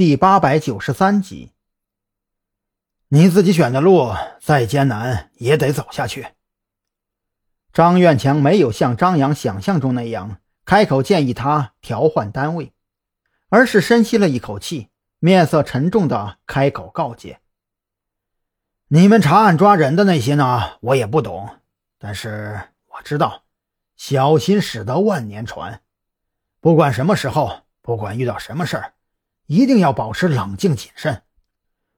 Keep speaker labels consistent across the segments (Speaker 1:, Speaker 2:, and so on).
Speaker 1: 第八百九十三集。你自己选的路，再艰难也得走下去。张院强没有像张扬想象中那样开口建议他调换单位，而是深吸了一口气，面色沉重的开口告诫：“你们查案抓人的那些呢，我也不懂，但是我知道，小心驶得万年船。不管什么时候，不管遇到什么事儿。”一定要保持冷静谨慎，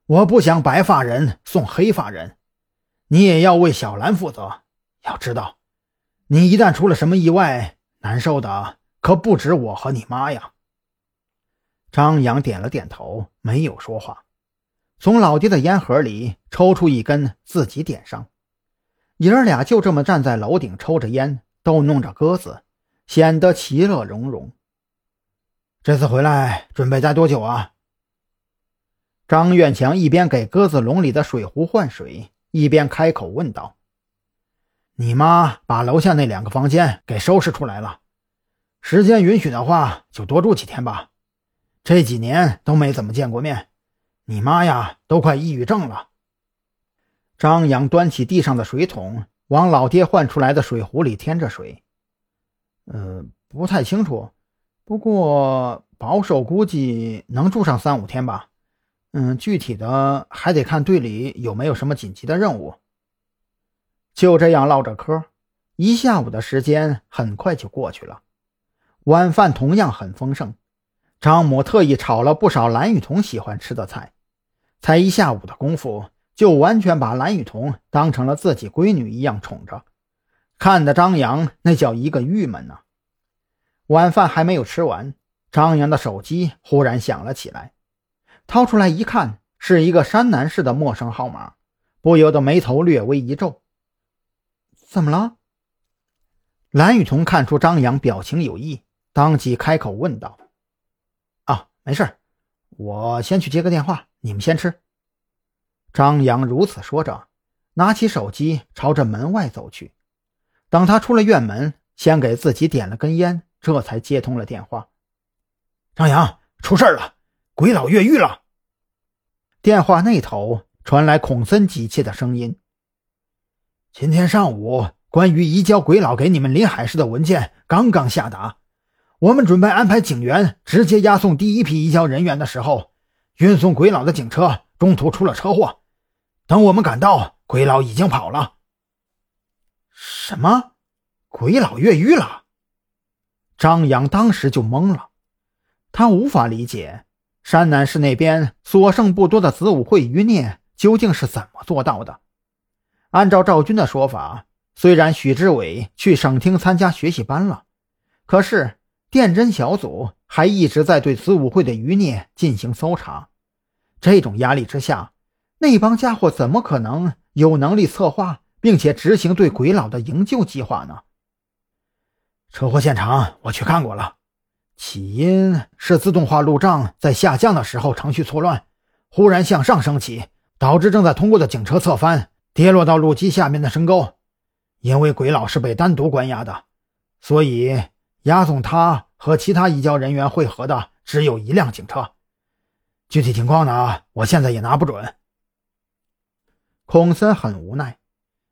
Speaker 1: 我不想白发人送黑发人，你也要为小兰负责。要知道，你一旦出了什么意外，难受的可不止我和你妈呀。张扬点了点头，没有说话，从老爹的烟盒里抽出一根，自己点上。爷儿俩就这么站在楼顶抽着烟，逗弄着鸽子，显得其乐融融。这次回来准备待多久啊？张院强一边给鸽子笼里的水壶换水，一边开口问道：“你妈把楼下那两个房间给收拾出来了，时间允许的话，就多住几天吧。这几年都没怎么见过面，你妈呀，都快抑郁症了。”张扬端起地上的水桶，往老爹换出来的水壶里添着水。“呃，不太清楚。”不过保守估计能住上三五天吧，嗯，具体的还得看队里有没有什么紧急的任务。就这样唠着嗑，一下午的时间很快就过去了。晚饭同样很丰盛，张母特意炒了不少蓝雨桐喜欢吃的菜，才一下午的功夫，就完全把蓝雨桐当成了自己闺女一样宠着，看得张扬那叫一个郁闷呐。晚饭还没有吃完，张扬的手机忽然响了起来，掏出来一看，是一个山南市的陌生号码，不由得眉头略微一皱。怎么了？蓝雨桐看出张扬表情有异，当即开口问道：“啊，没事我先去接个电话，你们先吃。”张扬如此说着，拿起手机朝着门外走去。等他出了院门，先给自己点了根烟。这才接通了电话，张扬，出事了，鬼佬越狱了。电话那头传来孔森急切的声音：“今天上午，关于移交鬼佬给你们临海市的文件刚刚下达，我们准备安排警员直接押送第一批移交人员的时候，运送鬼佬的警车中途出了车祸。等我们赶到，鬼佬已经跑了。什么？鬼佬越狱了？”张扬当时就懵了，他无法理解山南市那边所剩不多的子午会余孽究竟是怎么做到的。按照赵军的说法，虽然许志伟去省厅参加学习班了，可是电侦小组还一直在对子午会的余孽进行搜查。这种压力之下，那帮家伙怎么可能有能力策划并且执行对鬼佬的营救计划呢？车祸现场我去看过了，起因是自动化路障在下降的时候程序错乱，忽然向上升起，导致正在通过的警车侧翻，跌落到路基下面的深沟。因为鬼佬是被单独关押的，所以押送他和其他移交人员汇合的只有一辆警车。具体情况呢，我现在也拿不准。孔森很无奈，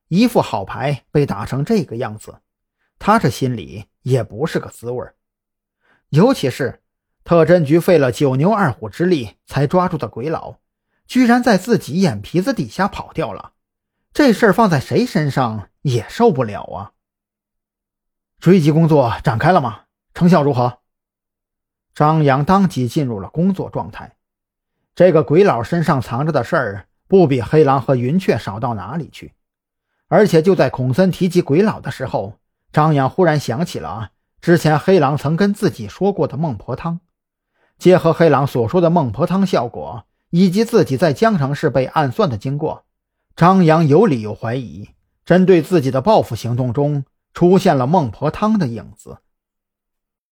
Speaker 1: 一副好牌被打成这个样子，他这心里。也不是个滋味尤其是特侦局费了九牛二虎之力才抓住的鬼佬，居然在自己眼皮子底下跑掉了，这事儿放在谁身上也受不了啊！追击工作展开了吗？成效如何？张扬当即进入了工作状态。这个鬼佬身上藏着的事儿，不比黑狼和云雀少到哪里去，而且就在孔森提及鬼佬的时候。张扬忽然想起了之前黑狼曾跟自己说过的孟婆汤，结合黑狼所说的孟婆汤效果，以及自己在江城市被暗算的经过，张扬有理由怀疑，针对自己的报复行动中出现了孟婆汤的影子。